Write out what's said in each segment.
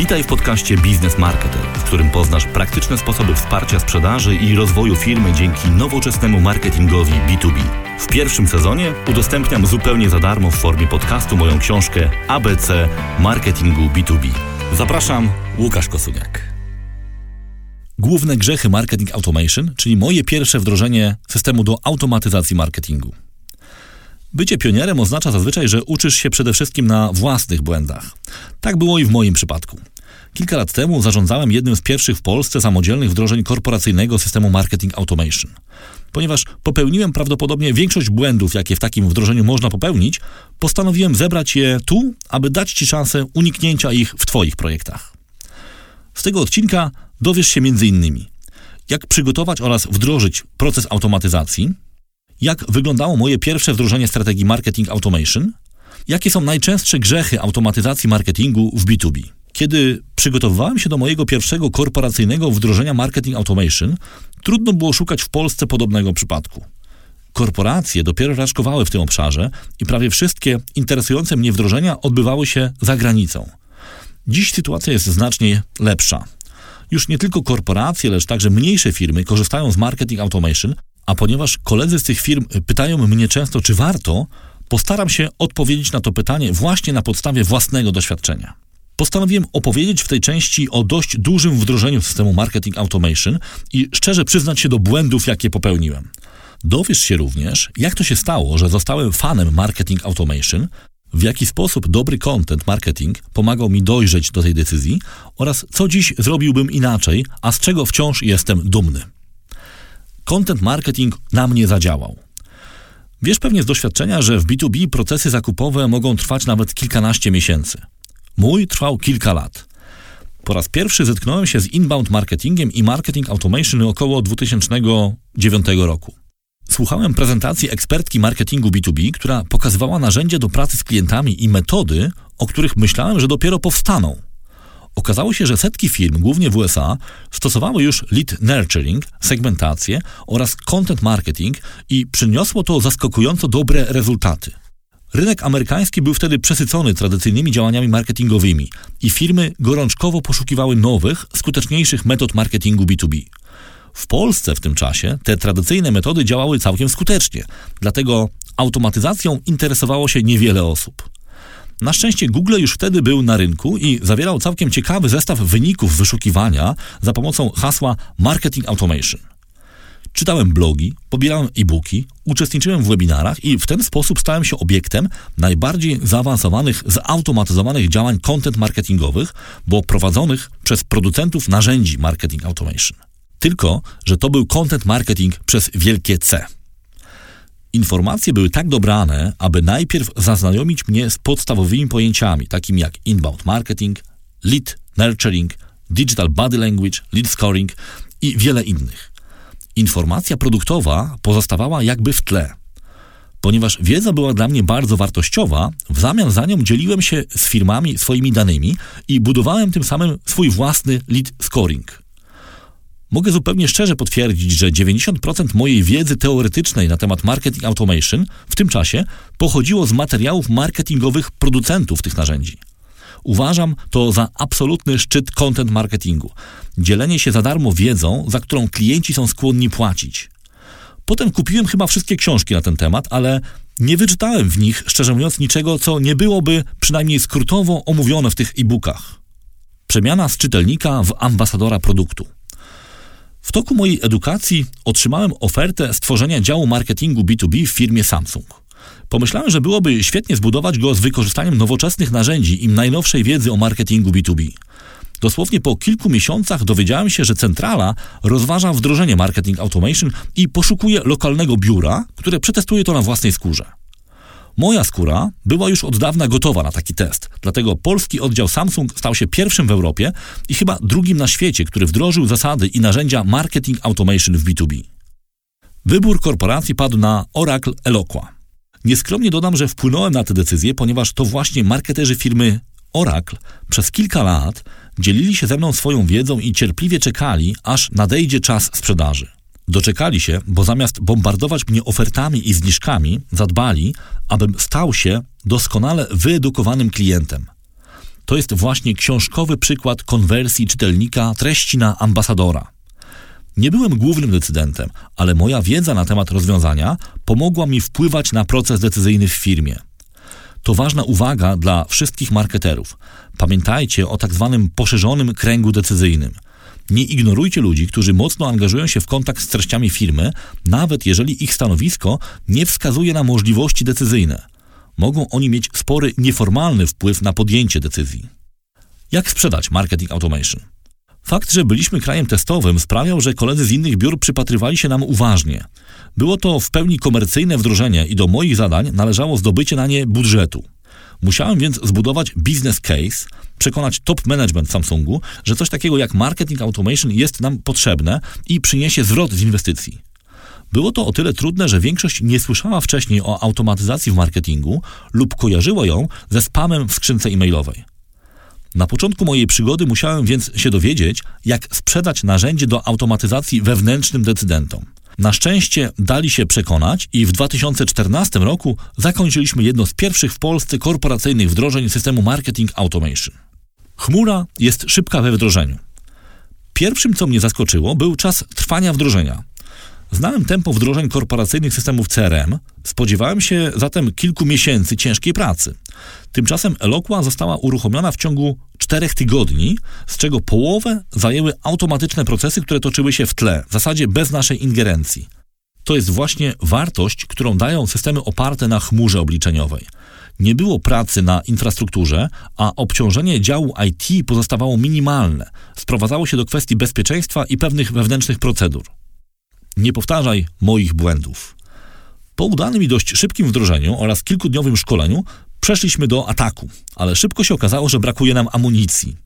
Witaj w podcaście Biznes Marketer, w którym poznasz praktyczne sposoby wsparcia sprzedaży i rozwoju firmy dzięki nowoczesnemu marketingowi B2B. W pierwszym sezonie udostępniam zupełnie za darmo w formie podcastu moją książkę ABC Marketingu B2B. Zapraszam, Łukasz Kosuniak. Główne grzechy Marketing Automation, czyli moje pierwsze wdrożenie systemu do automatyzacji marketingu. Bycie pionierem oznacza zazwyczaj, że uczysz się przede wszystkim na własnych błędach. Tak było i w moim przypadku. Kilka lat temu zarządzałem jednym z pierwszych w Polsce samodzielnych wdrożeń korporacyjnego systemu Marketing Automation. Ponieważ popełniłem prawdopodobnie większość błędów, jakie w takim wdrożeniu można popełnić, postanowiłem zebrać je tu, aby dać Ci szansę uniknięcia ich w Twoich projektach. Z tego odcinka dowiesz się m.in. jak przygotować oraz wdrożyć proces automatyzacji, jak wyglądało moje pierwsze wdrożenie strategii Marketing Automation, jakie są najczęstsze grzechy automatyzacji marketingu w B2B. Kiedy przygotowywałem się do mojego pierwszego korporacyjnego wdrożenia Marketing Automation, trudno było szukać w Polsce podobnego przypadku. Korporacje dopiero raczkowały w tym obszarze i prawie wszystkie interesujące mnie wdrożenia odbywały się za granicą. Dziś sytuacja jest znacznie lepsza. Już nie tylko korporacje, lecz także mniejsze firmy korzystają z Marketing Automation, a ponieważ koledzy z tych firm pytają mnie często, czy warto, postaram się odpowiedzieć na to pytanie właśnie na podstawie własnego doświadczenia. Postanowiłem opowiedzieć w tej części o dość dużym wdrożeniu systemu Marketing Automation i szczerze przyznać się do błędów, jakie popełniłem. Dowiesz się również, jak to się stało, że zostałem fanem Marketing Automation, w jaki sposób dobry content marketing pomagał mi dojrzeć do tej decyzji oraz co dziś zrobiłbym inaczej, a z czego wciąż jestem dumny. Content marketing na mnie zadziałał. Wiesz pewnie z doświadczenia, że w B2B procesy zakupowe mogą trwać nawet kilkanaście miesięcy. Mój trwał kilka lat. Po raz pierwszy zetknąłem się z inbound marketingiem i marketing automation około 2009 roku. Słuchałem prezentacji ekspertki marketingu B2B, która pokazywała narzędzia do pracy z klientami i metody, o których myślałem, że dopiero powstaną. Okazało się, że setki firm, głównie w USA, stosowały już lead nurturing, segmentację oraz content marketing i przyniosło to zaskakująco dobre rezultaty. Rynek amerykański był wtedy przesycony tradycyjnymi działaniami marketingowymi i firmy gorączkowo poszukiwały nowych, skuteczniejszych metod marketingu B2B. W Polsce w tym czasie te tradycyjne metody działały całkiem skutecznie, dlatego automatyzacją interesowało się niewiele osób. Na szczęście Google już wtedy był na rynku i zawierał całkiem ciekawy zestaw wyników wyszukiwania za pomocą hasła Marketing Automation. Czytałem blogi, pobierałem e-booki, uczestniczyłem w webinarach i w ten sposób stałem się obiektem najbardziej zaawansowanych, zautomatyzowanych działań content marketingowych, bo prowadzonych przez producentów narzędzi Marketing Automation. Tylko, że to był content marketing przez wielkie C. Informacje były tak dobrane, aby najpierw zaznajomić mnie z podstawowymi pojęciami, takimi jak inbound marketing, lead nurturing, digital body language, lead scoring i wiele innych. Informacja produktowa pozostawała jakby w tle. Ponieważ wiedza była dla mnie bardzo wartościowa, w zamian za nią dzieliłem się z firmami swoimi danymi i budowałem tym samym swój własny lead scoring. Mogę zupełnie szczerze potwierdzić, że 90% mojej wiedzy teoretycznej na temat marketing automation w tym czasie pochodziło z materiałów marketingowych producentów tych narzędzi. Uważam to za absolutny szczyt content marketingu. Dzielenie się za darmo wiedzą, za którą klienci są skłonni płacić. Potem kupiłem chyba wszystkie książki na ten temat, ale nie wyczytałem w nich, szczerze mówiąc, niczego, co nie byłoby przynajmniej skrótowo omówione w tych e-bookach. Przemiana z czytelnika w ambasadora produktu. W toku mojej edukacji otrzymałem ofertę stworzenia działu marketingu B2B w firmie Samsung. Pomyślałem, że byłoby świetnie zbudować go z wykorzystaniem nowoczesnych narzędzi i najnowszej wiedzy o marketingu B2B. Dosłownie po kilku miesiącach dowiedziałem się, że centrala rozważa wdrożenie marketing automation i poszukuje lokalnego biura, które przetestuje to na własnej skórze. Moja skóra była już od dawna gotowa na taki test, dlatego polski oddział Samsung stał się pierwszym w Europie i chyba drugim na świecie, który wdrożył zasady i narzędzia marketing automation w B2B. Wybór korporacji padł na Oracle Eloqua. Nieskromnie dodam, że wpłynąłem na tę decyzję, ponieważ to właśnie marketerzy firmy Oracle przez kilka lat dzielili się ze mną swoją wiedzą i cierpliwie czekali, aż nadejdzie czas sprzedaży. Doczekali się, bo zamiast bombardować mnie ofertami i zniżkami, zadbali, abym stał się doskonale wyedukowanym klientem. to jest właśnie książkowy przykład konwersji czytelnika treści na ambasadora. Nie byłem głównym decydentem, ale moja wiedza na temat rozwiązania pomogła mi wpływać na proces decyzyjny w firmie. To ważna uwaga dla wszystkich marketerów. Pamiętajcie o tak zwanym poszerzonym kręgu decyzyjnym. Nie ignorujcie ludzi, którzy mocno angażują się w kontakt z treściami firmy, nawet jeżeli ich stanowisko nie wskazuje na możliwości decyzyjne. Mogą oni mieć spory nieformalny wpływ na podjęcie decyzji. Jak sprzedać marketing automation? Fakt, że byliśmy krajem testowym sprawiał, że koledzy z innych biur przypatrywali się nam uważnie. Było to w pełni komercyjne wdrożenie i do moich zadań należało zdobycie na nie budżetu. Musiałem więc zbudować business case, przekonać top management Samsungu, że coś takiego jak marketing automation jest nam potrzebne i przyniesie zwrot z inwestycji. Było to o tyle trudne, że większość nie słyszała wcześniej o automatyzacji w marketingu lub kojarzyła ją ze spamem w skrzynce e-mailowej. Na początku mojej przygody musiałem więc się dowiedzieć, jak sprzedać narzędzie do automatyzacji wewnętrznym decydentom. Na szczęście dali się przekonać i w 2014 roku zakończyliśmy jedno z pierwszych w Polsce korporacyjnych wdrożeń systemu Marketing Automation. Chmura jest szybka we wdrożeniu. Pierwszym, co mnie zaskoczyło, był czas trwania wdrożenia. Znałem tempo wdrożeń korporacyjnych systemów CRM, spodziewałem się zatem kilku miesięcy ciężkiej pracy. Tymczasem Eloqua została uruchomiona w ciągu czterech tygodni, z czego połowę zajęły automatyczne procesy, które toczyły się w tle, w zasadzie bez naszej ingerencji. To jest właśnie wartość, którą dają systemy oparte na chmurze obliczeniowej. Nie było pracy na infrastrukturze, a obciążenie działu IT pozostawało minimalne. Sprowadzało się do kwestii bezpieczeństwa i pewnych wewnętrznych procedur. Nie powtarzaj moich błędów. Po udanym i dość szybkim wdrożeniu oraz kilkudniowym szkoleniu przeszliśmy do ataku, ale szybko się okazało, że brakuje nam amunicji.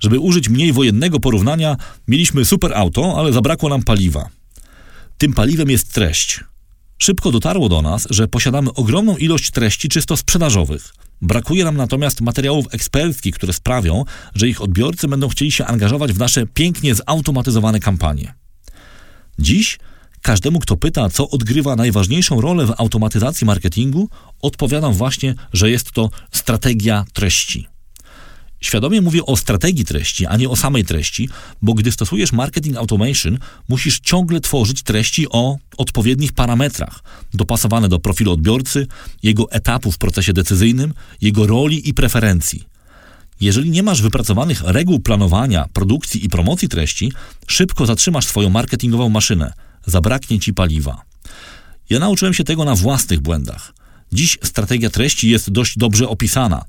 Żeby użyć mniej wojennego porównania, mieliśmy super auto, ale zabrakło nam paliwa. Tym paliwem jest treść. Szybko dotarło do nas, że posiadamy ogromną ilość treści czysto sprzedażowych. Brakuje nam natomiast materiałów eksperckich, które sprawią, że ich odbiorcy będą chcieli się angażować w nasze pięknie zautomatyzowane kampanie. Dziś każdemu, kto pyta, co odgrywa najważniejszą rolę w automatyzacji marketingu, odpowiadam właśnie, że jest to strategia treści. Świadomie mówię o strategii treści, a nie o samej treści, bo gdy stosujesz marketing automation, musisz ciągle tworzyć treści o odpowiednich parametrach, dopasowane do profilu odbiorcy, jego etapu w procesie decyzyjnym, jego roli i preferencji. Jeżeli nie masz wypracowanych reguł planowania, produkcji i promocji treści, szybko zatrzymasz swoją marketingową maszynę. Zabraknie ci paliwa. Ja nauczyłem się tego na własnych błędach. Dziś strategia treści jest dość dobrze opisana.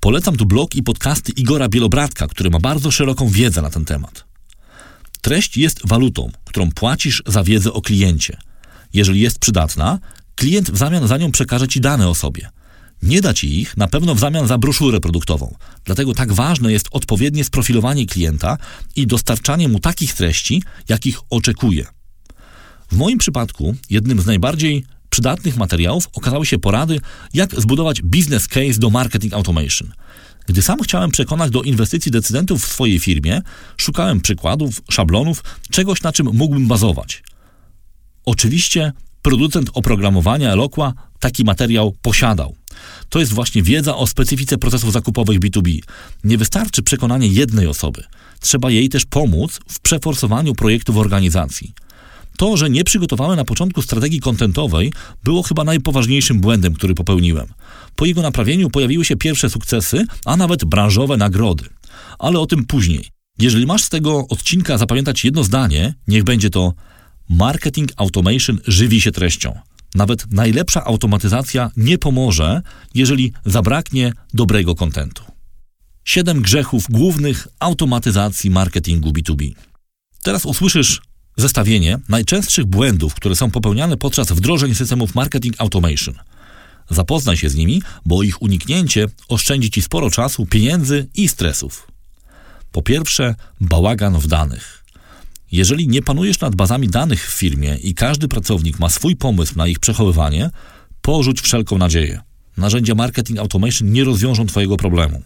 Polecam tu blog i podcasty Igora Bielobratka, który ma bardzo szeroką wiedzę na ten temat. Treść jest walutą, którą płacisz za wiedzę o kliencie. Jeżeli jest przydatna, klient w zamian za nią przekaże ci dane o sobie – nie da ci ich na pewno w zamian za broszurę produktową. Dlatego tak ważne jest odpowiednie sprofilowanie klienta i dostarczanie mu takich treści, jakich oczekuje. W moim przypadku jednym z najbardziej przydatnych materiałów okazały się porady, jak zbudować business case do marketing automation. Gdy sam chciałem przekonać do inwestycji decydentów w swojej firmie, szukałem przykładów, szablonów, czegoś na czym mógłbym bazować. Oczywiście producent oprogramowania Eloqua taki materiał posiadał. To jest właśnie wiedza o specyfice procesów zakupowych B2B. Nie wystarczy przekonanie jednej osoby. Trzeba jej też pomóc w przeforsowaniu projektu w organizacji. To, że nie przygotowałem na początku strategii kontentowej, było chyba najpoważniejszym błędem, który popełniłem. Po jego naprawieniu pojawiły się pierwsze sukcesy, a nawet branżowe nagrody. Ale o tym później. Jeżeli masz z tego odcinka zapamiętać jedno zdanie, niech będzie to Marketing automation żywi się treścią. Nawet najlepsza automatyzacja nie pomoże, jeżeli zabraknie dobrego kontentu. Siedem grzechów głównych automatyzacji marketingu B2B. Teraz usłyszysz zestawienie najczęstszych błędów, które są popełniane podczas wdrożeń systemów marketing automation. Zapoznaj się z nimi, bo ich uniknięcie oszczędzi ci sporo czasu, pieniędzy i stresów. Po pierwsze, bałagan w danych. Jeżeli nie panujesz nad bazami danych w firmie i każdy pracownik ma swój pomysł na ich przechowywanie, porzuć wszelką nadzieję. Narzędzia marketing automation nie rozwiążą Twojego problemu.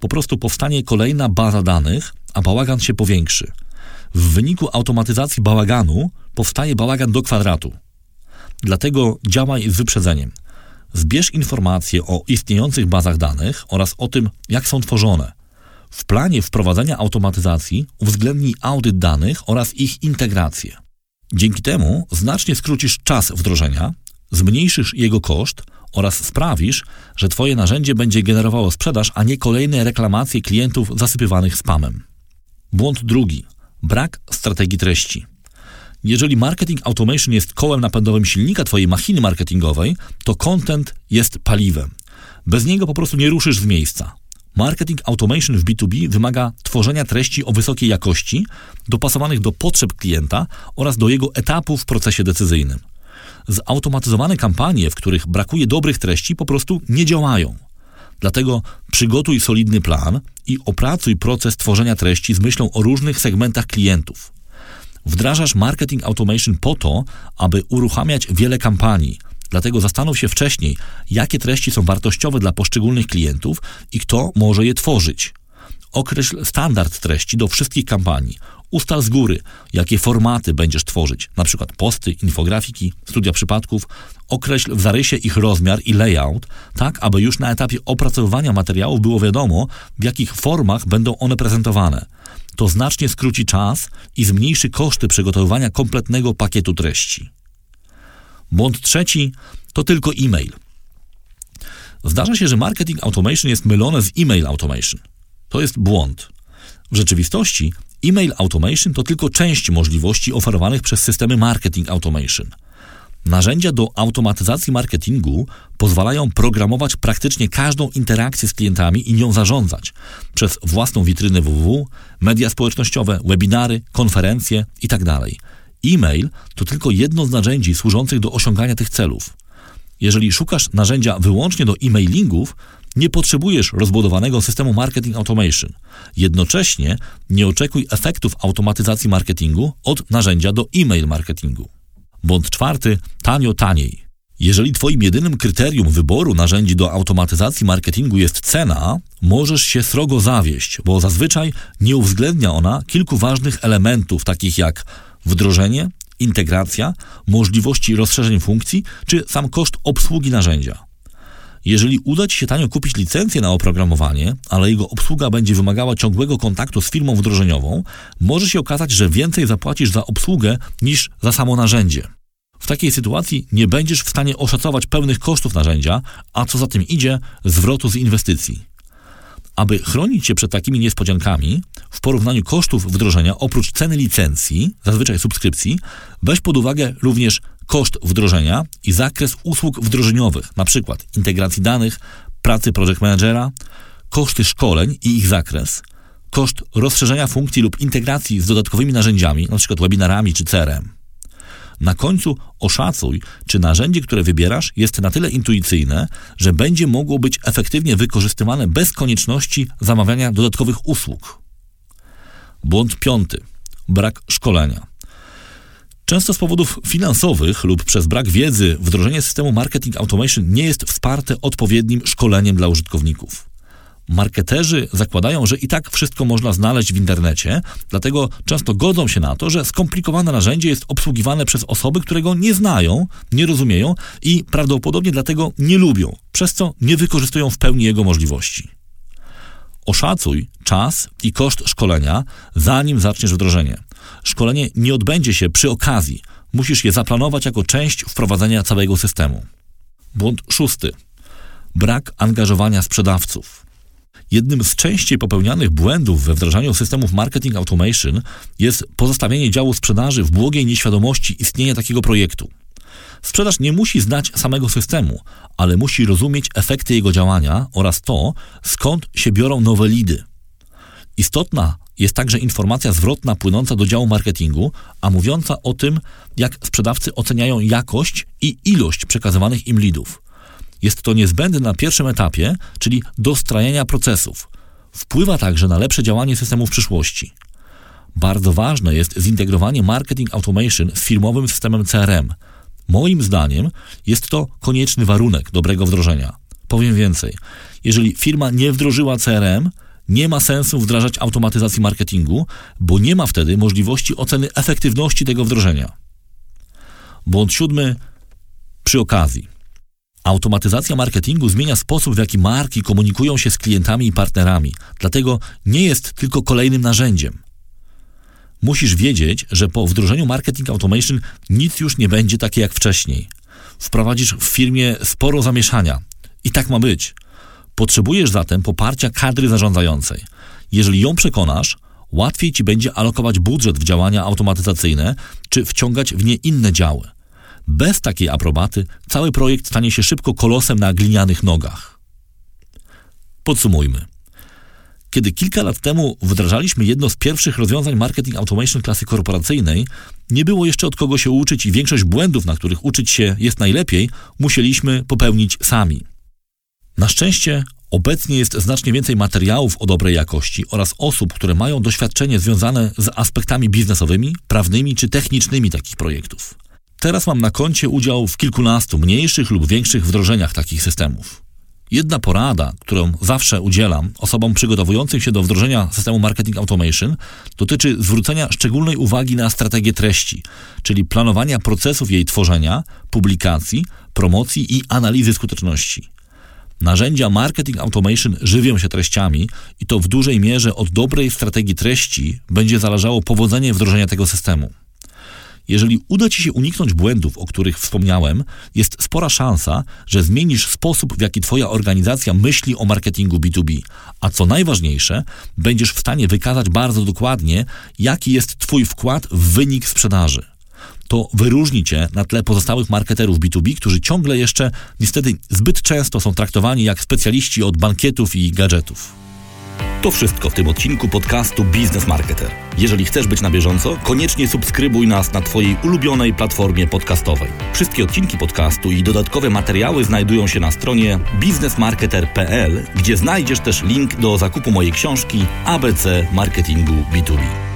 Po prostu powstanie kolejna baza danych, a bałagan się powiększy. W wyniku automatyzacji bałaganu powstaje bałagan do kwadratu. Dlatego działaj z wyprzedzeniem. Zbierz informacje o istniejących bazach danych oraz o tym, jak są tworzone. W planie wprowadzenia automatyzacji uwzględnij audyt danych oraz ich integrację. Dzięki temu znacznie skrócisz czas wdrożenia, zmniejszysz jego koszt oraz sprawisz, że Twoje narzędzie będzie generowało sprzedaż, a nie kolejne reklamacje klientów zasypywanych spamem. Błąd drugi. Brak strategii treści. Jeżeli marketing automation jest kołem napędowym silnika Twojej machiny marketingowej, to content jest paliwem. Bez niego po prostu nie ruszysz z miejsca. Marketing automation w B2B wymaga tworzenia treści o wysokiej jakości, dopasowanych do potrzeb klienta oraz do jego etapu w procesie decyzyjnym. Zautomatyzowane kampanie, w których brakuje dobrych treści, po prostu nie działają. Dlatego przygotuj solidny plan i opracuj proces tworzenia treści z myślą o różnych segmentach klientów. Wdrażasz marketing automation po to, aby uruchamiać wiele kampanii. Dlatego zastanów się wcześniej, jakie treści są wartościowe dla poszczególnych klientów i kto może je tworzyć. Określ standard treści do wszystkich kampanii. Ustal z góry, jakie formaty będziesz tworzyć, np. posty, infografiki, studia przypadków. Określ w zarysie ich rozmiar i layout, tak aby już na etapie opracowywania materiałów było wiadomo, w jakich formach będą one prezentowane. To znacznie skróci czas i zmniejszy koszty przygotowywania kompletnego pakietu treści. Błąd trzeci to tylko e-mail. Zdarza się, że marketing automation jest mylone z e-mail automation. To jest błąd. W rzeczywistości e-mail automation to tylko część możliwości oferowanych przez systemy marketing automation. Narzędzia do automatyzacji marketingu pozwalają programować praktycznie każdą interakcję z klientami i nią zarządzać przez własną witrynę www, media społecznościowe, webinary, konferencje itd. Tak e-mail to tylko jedno z narzędzi służących do osiągania tych celów. Jeżeli szukasz narzędzia wyłącznie do e-mailingów, nie potrzebujesz rozbudowanego systemu marketing automation. Jednocześnie nie oczekuj efektów automatyzacji marketingu od narzędzia do e-mail marketingu. Bądź czwarty, tanio taniej. Jeżeli Twoim jedynym kryterium wyboru narzędzi do automatyzacji marketingu jest cena, możesz się srogo zawieść, bo zazwyczaj nie uwzględnia ona kilku ważnych elementów, takich jak wdrożenie, integracja, możliwości rozszerzeń funkcji czy sam koszt obsługi narzędzia. Jeżeli uda Ci się tanio kupić licencję na oprogramowanie, ale jego obsługa będzie wymagała ciągłego kontaktu z firmą wdrożeniową, może się okazać, że więcej zapłacisz za obsługę niż za samo narzędzie. W takiej sytuacji nie będziesz w stanie oszacować pełnych kosztów narzędzia, a co za tym idzie, zwrotu z inwestycji. Aby chronić się przed takimi niespodziankami, w porównaniu kosztów wdrożenia oprócz ceny licencji, zazwyczaj subskrypcji, weź pod uwagę również koszt wdrożenia i zakres usług wdrożeniowych, np. integracji danych, pracy project managera, koszty szkoleń i ich zakres, koszt rozszerzenia funkcji lub integracji z dodatkowymi narzędziami, np. webinarami czy CRM. Na końcu oszacuj, czy narzędzie, które wybierasz, jest na tyle intuicyjne, że będzie mogło być efektywnie wykorzystywane bez konieczności zamawiania dodatkowych usług. Błąd piąty. Brak szkolenia. Często z powodów finansowych lub przez brak wiedzy wdrożenie systemu marketing automation nie jest wsparte odpowiednim szkoleniem dla użytkowników. Marketerzy zakładają, że i tak wszystko można znaleźć w internecie, dlatego często godzą się na to, że skomplikowane narzędzie jest obsługiwane przez osoby, które go nie znają, nie rozumieją i prawdopodobnie dlatego nie lubią, przez co nie wykorzystują w pełni jego możliwości. Oszacuj czas i koszt szkolenia, zanim zaczniesz wdrożenie. Szkolenie nie odbędzie się przy okazji. Musisz je zaplanować jako część wprowadzenia całego systemu. Błąd szósty. Brak angażowania sprzedawców. Jednym z częściej popełnianych błędów we wdrażaniu systemów marketing automation jest pozostawienie działu sprzedaży w błogiej nieświadomości istnienia takiego projektu. Sprzedaż nie musi znać samego systemu, ale musi rozumieć efekty jego działania oraz to, skąd się biorą nowe lidy. Istotna jest także informacja zwrotna płynąca do działu marketingu, a mówiąca o tym, jak sprzedawcy oceniają jakość i ilość przekazywanych im lidów. Jest to niezbędne na pierwszym etapie, czyli dostrajania procesów. Wpływa także na lepsze działanie systemu w przyszłości. Bardzo ważne jest zintegrowanie marketing automation z firmowym systemem CRM. Moim zdaniem jest to konieczny warunek dobrego wdrożenia. Powiem więcej. Jeżeli firma nie wdrożyła CRM, nie ma sensu wdrażać automatyzacji marketingu, bo nie ma wtedy możliwości oceny efektywności tego wdrożenia. Błąd siódmy przy okazji. Automatyzacja marketingu zmienia sposób, w jaki marki komunikują się z klientami i partnerami, dlatego nie jest tylko kolejnym narzędziem. Musisz wiedzieć, że po wdrożeniu marketing automation nic już nie będzie takie jak wcześniej. Wprowadzisz w firmie sporo zamieszania. I tak ma być. Potrzebujesz zatem poparcia kadry zarządzającej. Jeżeli ją przekonasz, łatwiej ci będzie alokować budżet w działania automatyzacyjne czy wciągać w nie inne działy. Bez takiej aprobaty cały projekt stanie się szybko kolosem na glinianych nogach. Podsumujmy. Kiedy kilka lat temu wdrażaliśmy jedno z pierwszych rozwiązań marketing automation klasy korporacyjnej, nie było jeszcze od kogo się uczyć i większość błędów, na których uczyć się jest najlepiej, musieliśmy popełnić sami. Na szczęście obecnie jest znacznie więcej materiałów o dobrej jakości oraz osób, które mają doświadczenie związane z aspektami biznesowymi, prawnymi czy technicznymi takich projektów. Teraz mam na koncie udział w kilkunastu mniejszych lub większych wdrożeniach takich systemów. Jedna porada, którą zawsze udzielam osobom przygotowującym się do wdrożenia systemu marketing automation, dotyczy zwrócenia szczególnej uwagi na strategię treści, czyli planowania procesów jej tworzenia, publikacji, promocji i analizy skuteczności. Narzędzia marketing automation żywią się treściami i to w dużej mierze od dobrej strategii treści będzie zależało powodzenie wdrożenia tego systemu. Jeżeli uda Ci się uniknąć błędów, o których wspomniałem, jest spora szansa, że zmienisz sposób, w jaki Twoja organizacja myśli o marketingu B2B, a co najważniejsze, będziesz w stanie wykazać bardzo dokładnie, jaki jest Twój wkład w wynik sprzedaży. To wyróżni Cię na tle pozostałych marketerów B2B, którzy ciągle jeszcze, niestety, zbyt często są traktowani jak specjaliści od bankietów i gadżetów. To wszystko w tym odcinku podcastu Business Marketer. Jeżeli chcesz być na bieżąco, koniecznie subskrybuj nas na Twojej ulubionej platformie podcastowej. Wszystkie odcinki podcastu i dodatkowe materiały znajdują się na stronie businessmarketer.pl, gdzie znajdziesz też link do zakupu mojej książki ABC Marketingu B2B.